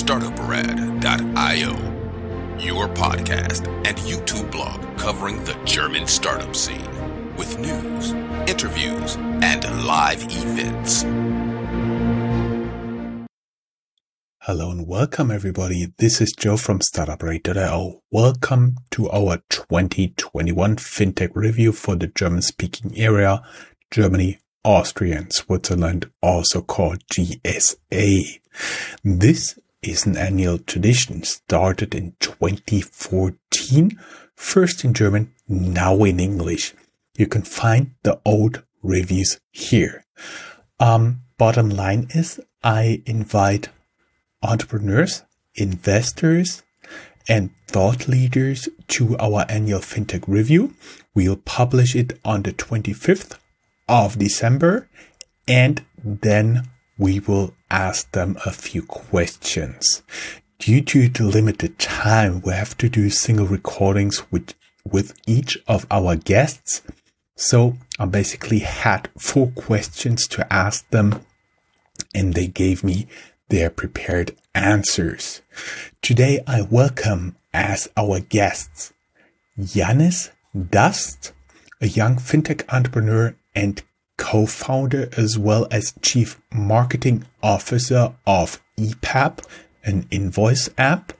startuprad.io, your podcast and YouTube blog covering the German startup scene with news, interviews, and live events. Hello and welcome everybody. This is Joe from startuprad.io. Welcome to our 2021 FinTech review for the German speaking area, Germany, Austria and Switzerland, also called GSA. This is an annual tradition started in 2014, first in German, now in English. You can find the old reviews here. Um, bottom line is I invite entrepreneurs, investors, and thought leaders to our annual FinTech review. We'll publish it on the 25th of December and then we will ask them a few questions. Due to the limited time, we have to do single recordings with, with each of our guests. So I basically had four questions to ask them and they gave me their prepared answers. Today I welcome as our guests Janis Dust, a young fintech entrepreneur and co-founder as well as chief marketing officer of EPAP, an invoice app.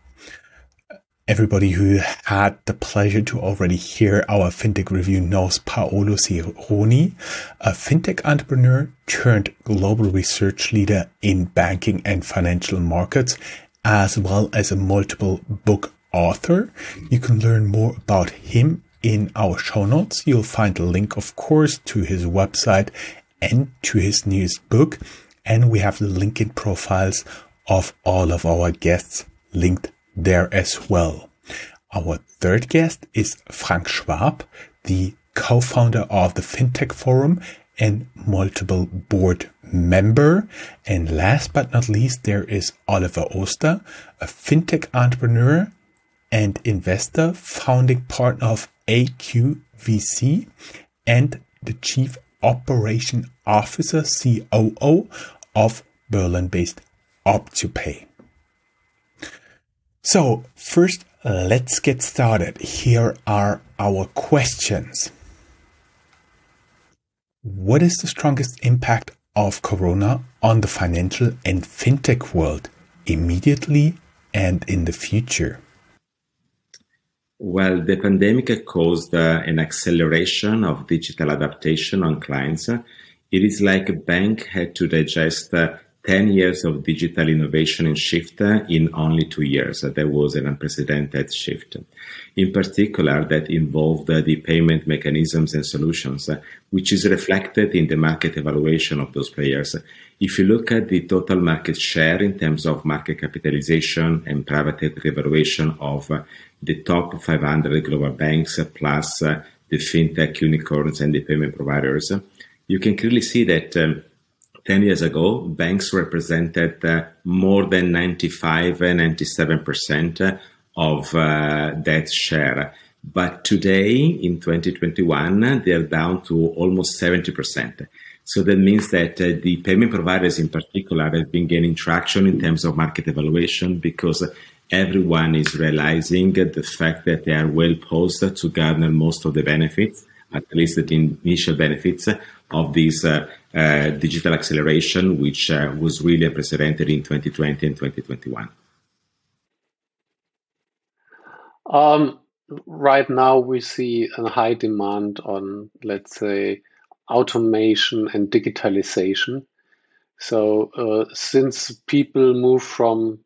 Everybody who had the pleasure to already hear our fintech review knows Paolo Sironi, a fintech entrepreneur turned global research leader in banking and financial markets, as well as a multiple book author. You can learn more about him in our show notes, you'll find a link, of course, to his website and to his newest book. And we have the LinkedIn profiles of all of our guests linked there as well. Our third guest is Frank Schwab, the co-founder of the FinTech Forum and multiple board member. And last but not least, there is Oliver Oster, a FinTech entrepreneur and investor, founding partner of AQVC, and the Chief Operation Officer, COO of Berlin-based OptioPay. So first, let's get started. Here are our questions. What is the strongest impact of Corona on the financial and fintech world immediately and in the future? Well, the pandemic caused uh, an acceleration of digital adaptation on clients. It is like a bank had to digest uh, 10 years of digital innovation and shift in only two years. There was an unprecedented shift. In particular, that involved the payment mechanisms and solutions, which is reflected in the market evaluation of those players. If you look at the total market share in terms of market capitalization and private evaluation of the top 500 global banks plus the fintech unicorns and the payment providers, you can clearly see that um, 10 years ago, banks represented uh, more than 95 and 97% of uh, that share. But today, in 2021, they're down to almost 70%. So that means that uh, the payment providers in particular have been gaining traction in terms of market evaluation because everyone is realizing the fact that they are well posed to garner most of the benefits, at least the initial benefits of this uh, uh, digital acceleration, which uh, was really unprecedented in 2020 and 2021? Um, right now, we see a high demand on, let's say, automation and digitalization. So, uh, since people move from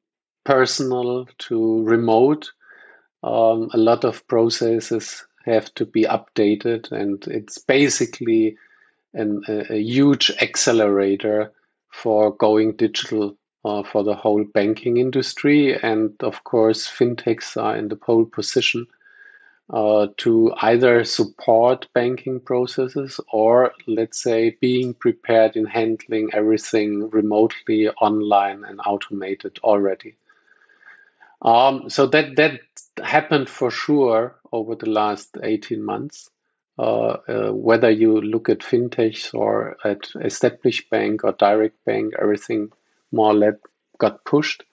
personal to remote, um, a lot of processes have to be updated, and it's basically an, a, huge accelerator for going digital uh, for the whole banking industry. And of course, fintechs are in the pole position uh, to either support banking processes or, let's say, being prepared in handling everything remotely, online, and automated already. Um, so that that happened for sure over the last 18 months. Uh, uh, whether you look at fintechs or at established bank or direct bank, everything more or less got pushed.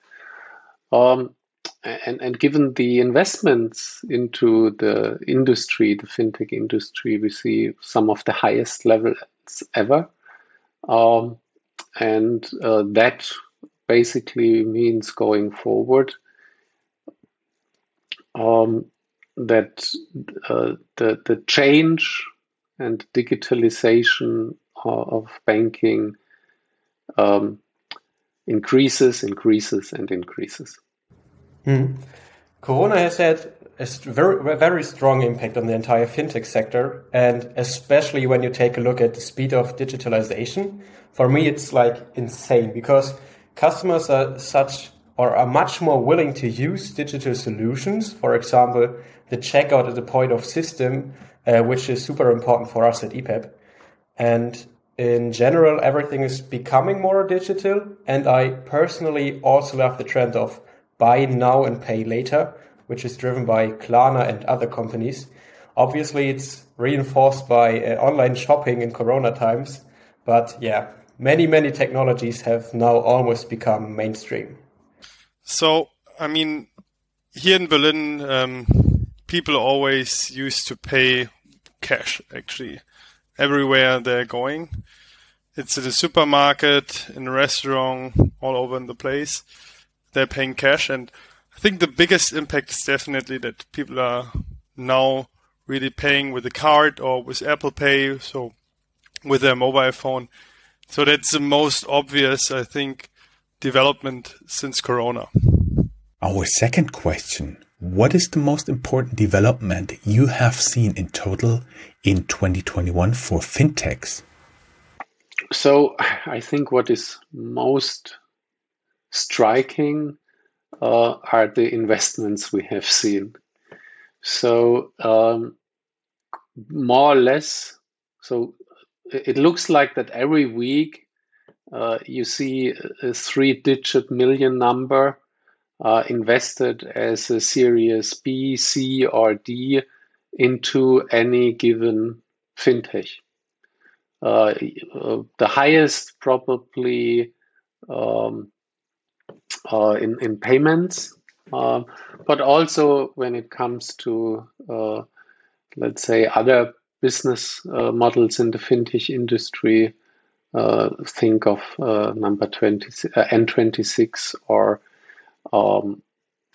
Um, and, and given the investments into the industry, the fintech industry, we see some of the highest levels ever. Um, and uh, that basically means going forward um, that uh, the, the change and digitalization of banking um, increases, increases, and increases. Hmm. Corona has had a very, very strong impact on the entire fintech sector, and especially when you take a look at the speed of digitalization. For me, it's like insane because customers are such or are much more willing to use digital solutions. For example, the checkout at the point of system, uh, which is super important for us at EPAP. And in general, everything is becoming more digital. And I personally also love the trend of buy now and pay later, which is driven by Klarna and other companies. Obviously, it's reinforced by uh, online shopping in Corona times. But yeah, many, many technologies have now almost become mainstream. So, I mean, here in Berlin, um, people always used to pay cash, actually, everywhere they're going. It's at a supermarket, in a restaurant, all over in the place. They're paying cash. And I think the biggest impact is definitely that people are now really paying with a card or with Apple Pay, so with their mobile phone. So that's the most obvious, I think, development since Corona. Our second question What is the most important development you have seen in total in 2021 for fintechs? So, I think what is most striking uh, are the investments we have seen. So, um, more or less, so it looks like that every week uh, you see a three digit million number uh, invested as a series B, C, or D into any given fintech. Uh, the highest probably um, uh, in, in payments, uh, but also when it comes to, let's say, other business models in the fintech industry, think of uh, number 20, uh, N26 or um,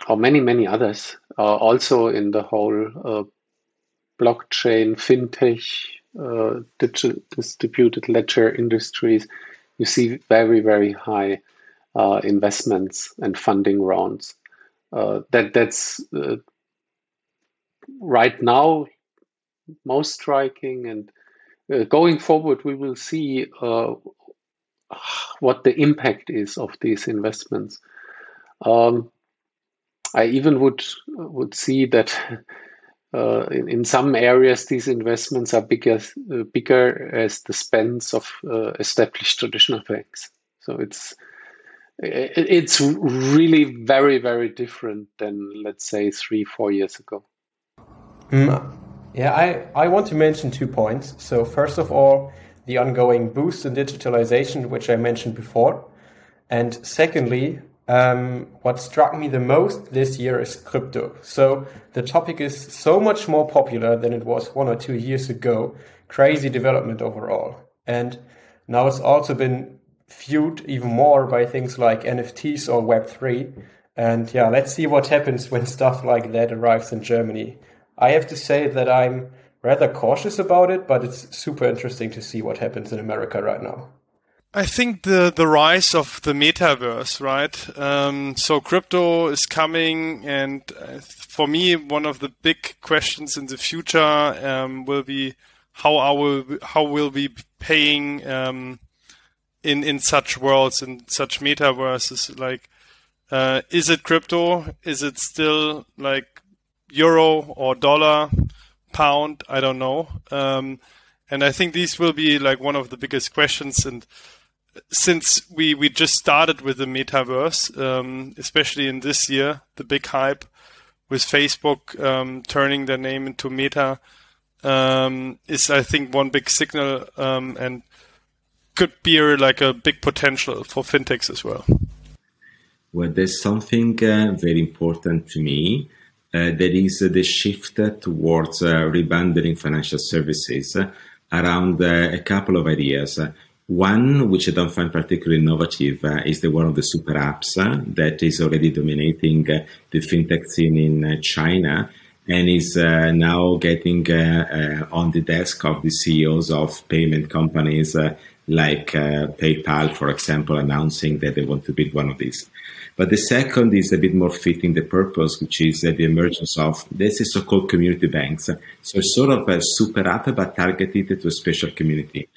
or many many others. also in the whole blockchain, fintech, digital distributed ledger industries, you see very very high investments and funding rounds. that that's right now most striking and uh, going forward, we will see uh, what the impact is of these investments. Um, I even would would see that uh, in, in some areas these investments are bigger uh, bigger as the spends of uh, established traditional banks. So it's it, it's really very very different than let's say three four years ago. Mm. Yeah, I, I want to mention two points. So, first of all, the ongoing boost in digitalization, which I mentioned before. And secondly, um, what struck me the most this year is crypto. So, the topic is so much more popular than it was one or two years ago. Crazy development overall. And now it's also been fueled even more by things like NFTs or Web3. And yeah, let's see what happens when stuff like that arrives in Germany. I have to say that I'm rather cautious about it, but it's super interesting to see what happens in America right now. I think the the rise of the metaverse, right? Um, so crypto is coming, and uh, for me, one of the big questions in the future um, will be how are we, how will we be paying um, in in such worlds in such metaverses? Like, uh, is it crypto? Is it still like euro or dollar, pound, I don't know. Um, and I think these will be like one of the biggest questions. And since we, we just started with the metaverse, um, especially in this year, the big hype with Facebook um, turning their name into Meta um, is, I think, one big signal um, and could be like a big potential for fintechs as well. Well, there's something uh, very important to me. Uh, there is the shift towards uh, rebundling financial services around uh, a couple of ideas. One, which I don't find particularly innovative, uh, is the one of the super apps uh, that is already dominating uh, the fintech scene in China and is now getting on the desk of the CEOs of payment companies like PayPal, for example, announcing that they want to build one of these. But the second is a bit more fitting the purpose, which is uh, the emergence of this is so-called community banks. So sort of a super app, but targeted to a special community.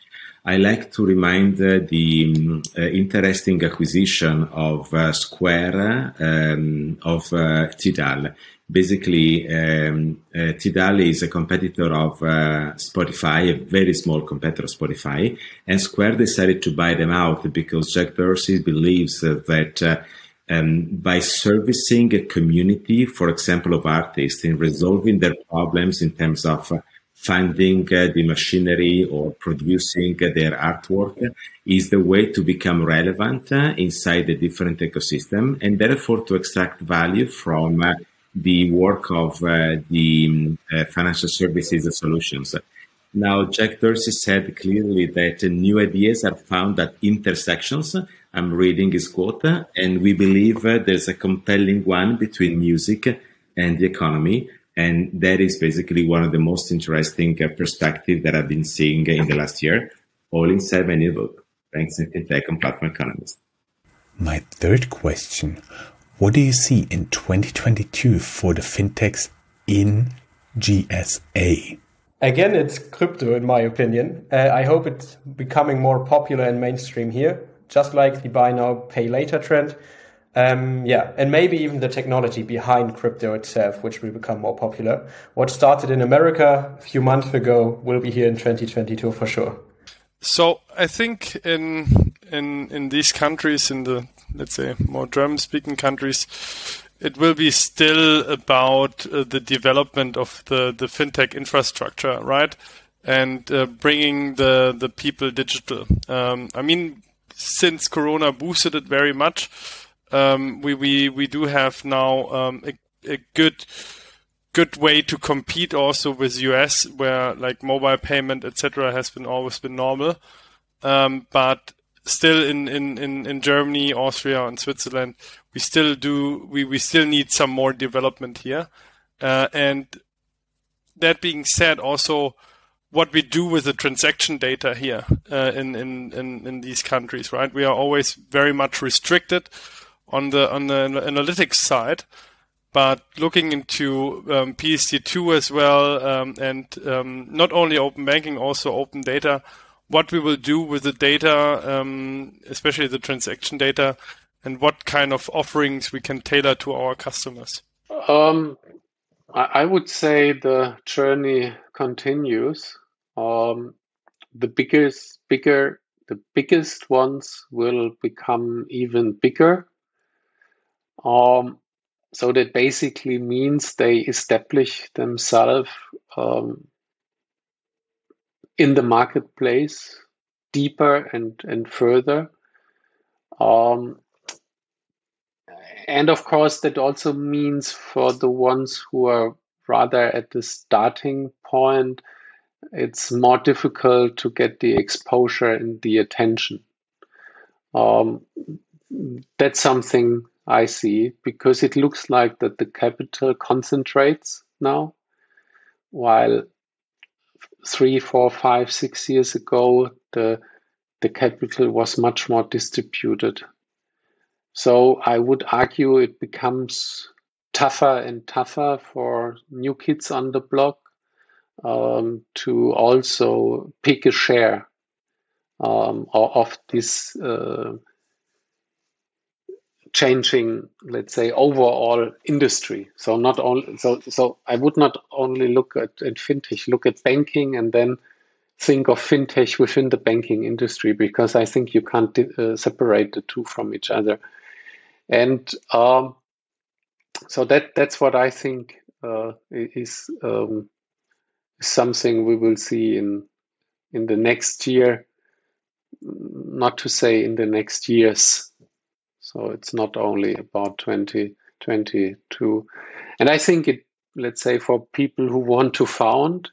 I like to remind uh, the um, uh, interesting acquisition of uh, Square um, of uh, Tidal. Basically, um, uh, Tidal is a competitor of uh, Spotify, a very small competitor of Spotify, and Square decided to buy them out because Jack Dorsey believes that um, by servicing a community, for example, of artists in resolving their problems in terms of uh, finding uh, the machinery or producing uh, their artwork is the way to become relevant uh, inside the different ecosystem and therefore to extract value from uh, the work of uh, the um, financial services solutions. Now, Jack Dorsey said clearly that new ideas are found at intersections I'm reading his quote, and we believe uh, there's a compelling one between music and the economy. And that is basically one of the most interesting uh, perspectives that I've been seeing in the last year, all inside my new book, Banks and FinTech on Platform Economies. My third question What do you see in 2022 for the fintechs in GSA? Again, it's crypto, in my opinion. Uh, I hope it's becoming more popular and mainstream here just like the buy now, pay later trend. Um, yeah, and maybe even the technology behind crypto itself, which will become more popular. What started in America a few months ago will be here in 2022 for sure. So I think in in in these countries, in the let's say more German-speaking countries, it will be still about uh, the development of the the fintech infrastructure, right? And uh, bringing the the people digital. Um, I mean, since Corona boosted it very much, um, we, we, we do have now um, a, a good good way to compete also with US where like mobile payment etc has been always been normal. Um, but still in, in, in, in Germany Austria and Switzerland we still do we, we still need some more development here. Uh, and that being said also what we do with the transaction data here uh, in, in, in in these countries, right? We are always very much restricted on the on the analytics side, but looking into um, PSD2 as well, um, and um, not only open banking, also open data. What we will do with the data, um, especially the transaction data, and what kind of offerings we can tailor to our customers. Um, I would say the journey continues. Um, the biggest, bigger, the biggest ones will become even bigger. Um, so that basically means they establish themselves um, in the marketplace deeper and and further. Um, and of course, that also means for the ones who are rather at the starting point, it's more difficult to get the exposure and the attention. Um, that's something I see because it looks like that the capital concentrates now, while three, four, five, six years ago the the capital was much more distributed. So I would argue it becomes tougher and tougher for new kids on the block um, to also pick a share um, of this uh, changing, let's say, overall industry. So not only so so I would not only look at, at fintech, look at banking, and then think of fintech within the banking industry because I think you can't uh, separate the two from each other. And um, so that that's what I think uh, is um, something we will see in in the next year not to say in the next years So it's not only about 2022. And I think it, let's say, for people who want to found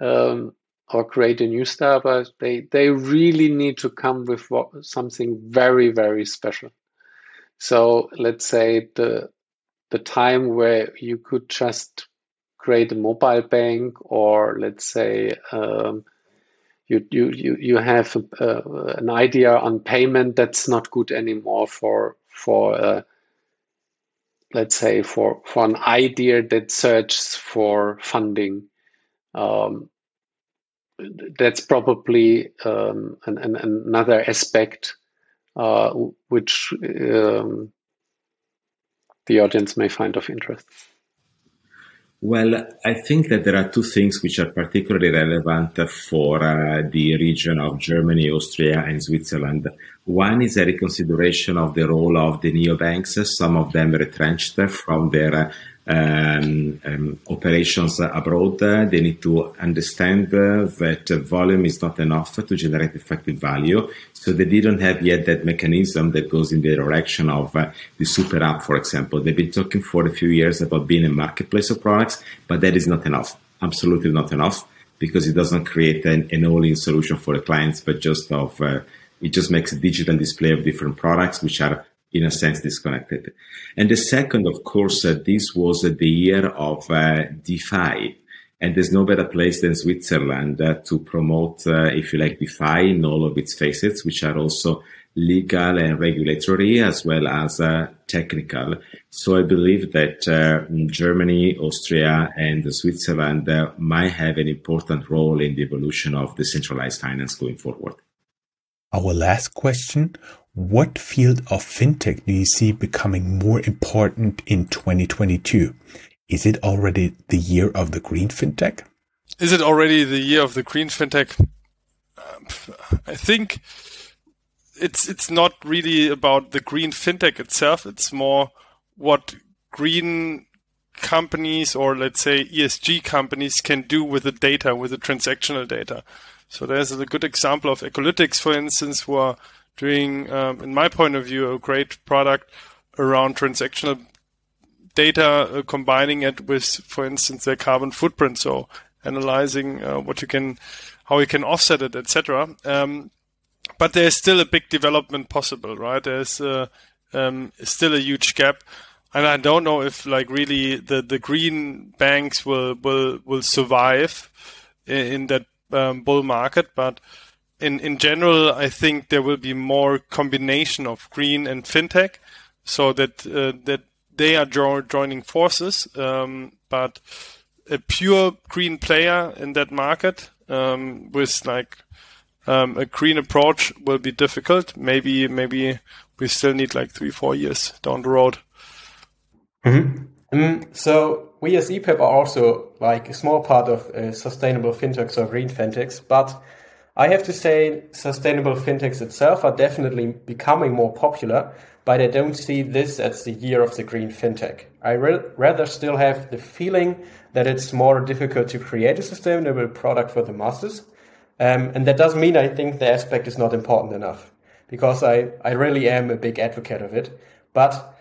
um, or create a new startup, they, they really need to come with something very, very special. So let's say the the time where you could just create a mobile bank or let's say um, you, you, you, have a, uh, an idea on payment that's not good anymore for for uh, let's say for for an idea that searches for funding um, that's probably um, an, an, another aspect uh, which um, the audience may find of interest? Well, I think that there are two things which are particularly relevant for uh, the region of Germany, Austria, and Switzerland. One is a reconsideration of the role of the neobanks, some of them retrenched from their um, um, operations abroad. They need to understand uh, that volume is not enough to generate effective value. So they didn't have yet that mechanism that goes in the direction of uh, the super app, for example. They've been talking for a few years about being a marketplace of products, but that is not enough. Absolutely not enough because it doesn't create an, an all-in solution for the clients, but just of uh, it just makes a digital display of different products which are in a sense disconnected. And the second, of course, uh, this was uh, the year of uh, DeFi. And there's no better place than Switzerland uh, to promote, uh, if you like, DeFi in all of its facets, which are also legal and regulatory as well as uh, technical. So I believe that Germany, Austria, and Switzerland might have an important role in the evolution of decentralized finance going forward. Our last question what field of fintech do you see becoming more important in 2022? Is it already the year of the green fintech? Is it already the year of the green fintech? I think it's it's not really about the green fintech itself. It's more what green companies or let's say ESG companies can do with the data, with the transactional data. So there's a good example of Ecolytiq, for instance, who are doing, um, in my point of view, a great product around transactional data, uh, combining it with, for instance, their carbon footprint. So analyzing uh, what you can, how you can offset it, etc. Um, but there's still a big development possible, right? There's uh, um, still a huge gap, and I don't know if like really the the green banks will will will survive in, in that um, bull market, but in in general, I think there will be more combination of green and fintech, so that uh, that they are jo- joining forces. Um, but a pure green player in that market um, with like um, a green approach will be difficult. Maybe maybe we still need like three four years down the road. Mm-hmm. Mm, so we as EPAP are also like a small part of uh, sustainable fintechs or green fintechs, but I have to say, sustainable fintechs itself are definitely becoming more popular, but I don't see this as the year of the green fintech. I re- rather still have the feeling that it's more difficult to create a sustainable product for the masses. Um, and that doesn't mean I think the aspect is not important enough, because I, I really am a big advocate of it. But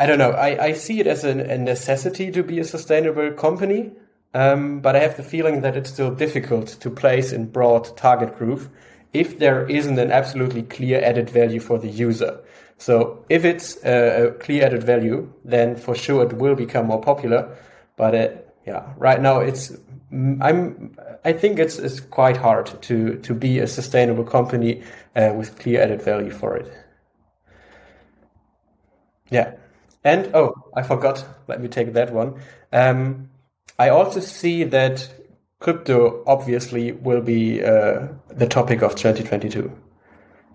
I don't know, I, I see it as a, a necessity to be a sustainable company. Um, but I have the feeling that it's still difficult to place in broad target group if there isn't an absolutely clear added value for the user. So if it's a, clear added value, then for sure it will become more popular. But uh, yeah, right now it's I'm I think it's it's quite hard to to be a sustainable company uh, with clear added value for it. Yeah, and oh, I forgot. Let me take that one. Um, I also see that crypto obviously will be uh, the topic of 2022,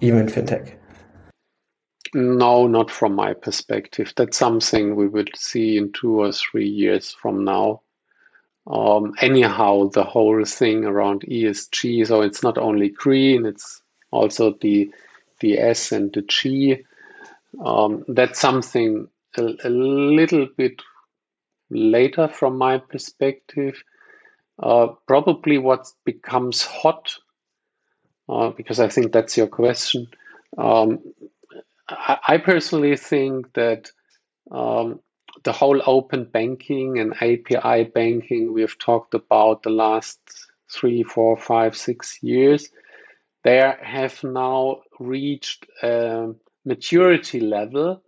even in fintech. No, not from my perspective. That's something we will see in two or three years from now. Um, anyhow, the whole thing around ESG, so it's not only green, it's also the the S and the G. Um, that's something a, a little bit later from my perspective. Uh, probably what becomes hot, uh, because I think that's your question. Um, I personally think that um, the whole open banking and API banking we've talked about the last three, four, five, six years, they have now reached a maturity level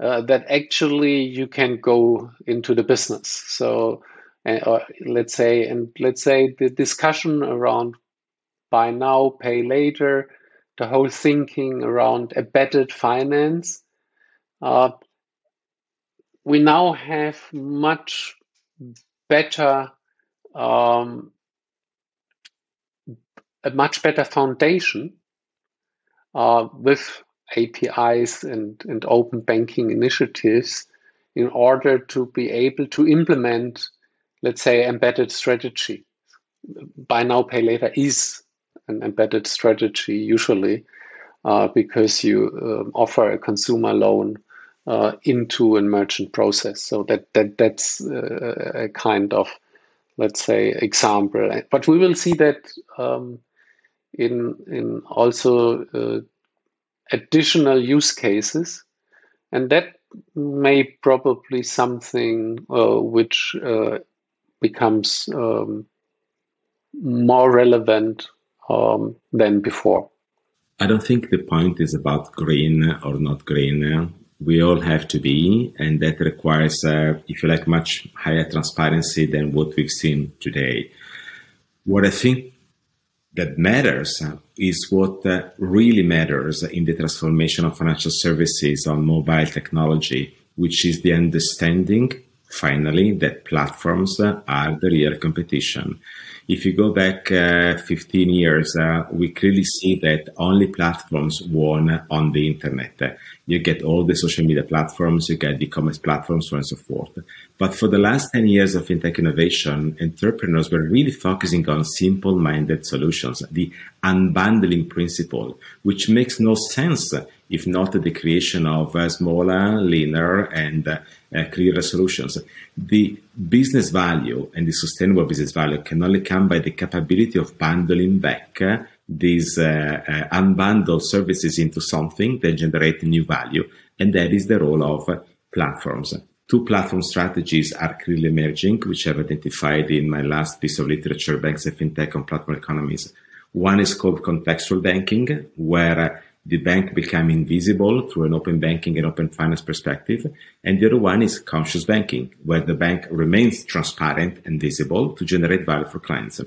uh, that actually you can go into the business. So, uh, let's say, and let's say the discussion around buy now, pay later, the whole thinking around embedded finance. Uh, we now have much better um, a much better foundation uh, with APIs and, and open banking initiatives in order to be able to implement, let's say, embedded strategy. Buy now, pay later is an embedded strategy usually uh, because you um, offer a consumer loan uh, into a merchant process. So that that that's uh, a kind of let's say example. But we will see that um, in in also uh, additional use cases, and that may probably something uh, which uh, becomes um, more relevant um, than before. I don't think the point is about green or not green. We all have to be, and that requires, uh, if you like, much higher transparency than what we've seen today. What I think that matters is what uh, really matters in the transformation of financial services on mobile technology, which is the understanding, finally, that platforms are the real competition. If you go back uh, 15 years, uh, we clearly see that only platforms won on the internet. You get all the social media platforms, you get e-commerce platforms, so on and so forth. But for the last 10 years of fintech innovation, entrepreneurs were really focusing on simple-minded solutions, the unbundling principle, which makes no sense if not the creation of uh, smaller, leaner, and uh, clearer solutions. The business value and the sustainable business value can only come by the capability of bundling back uh, these uh, uh, unbundled services into something that generate new value. And that is the role of platforms. Two platform strategies are clearly emerging, which I've identified in my last piece of literature, Banks and FinTech on Platform Economies. One is called contextual banking, where the bank become invisible through an open banking and open finance perspective. And the other one is conscious banking, where the bank remains transparent and visible to generate value for clients.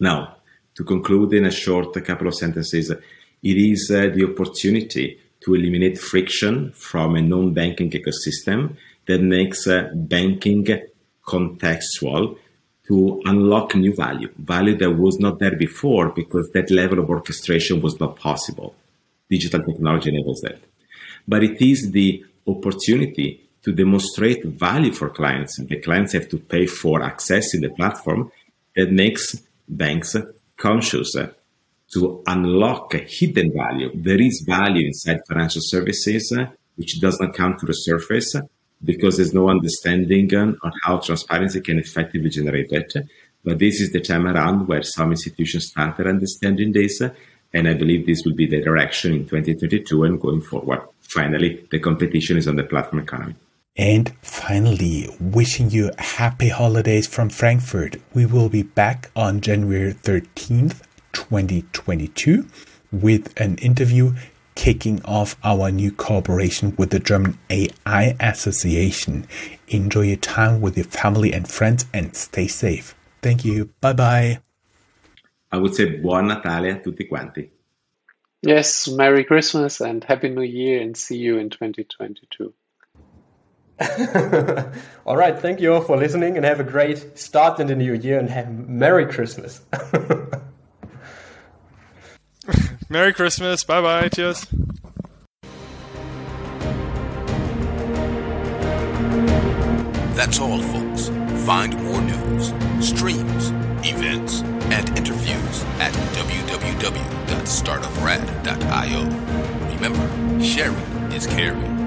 Now, to conclude in a short couple of sentences, it is uh, the opportunity to eliminate friction from a non-banking ecosystem that makes uh, banking contextual to unlock new value, value that was not there before because that level of orchestration was not possible digital technology enables that. But it is the opportunity to demonstrate value for clients. The clients have to pay for access accessing the platform that makes banks conscious to unlock hidden value. There is value inside financial services which does not come to the surface because there's no understanding on how transparency can effectively generate that. But this is the time around where some institutions started understanding this and I believe this will be the direction in 2022 and going forward. Finally, the competition is on the platform economy. And finally, wishing you happy holidays from Frankfurt. We will be back on January 13th, 2022 with an interview kicking off our new cooperation with the German AI Association. Enjoy your time with your family and friends and stay safe. Thank you. Bye bye. I would say Buon Natale a tutti quanti. Yes, Merry Christmas and Happy New Year and see you in 2022. all right, thank you all for listening and have a great start in the new year and have Merry Christmas. Merry Christmas. Bye bye. Cheers. That's all, folks. Find more news, streams, www.startuprad.io. Remember, sharing is caring.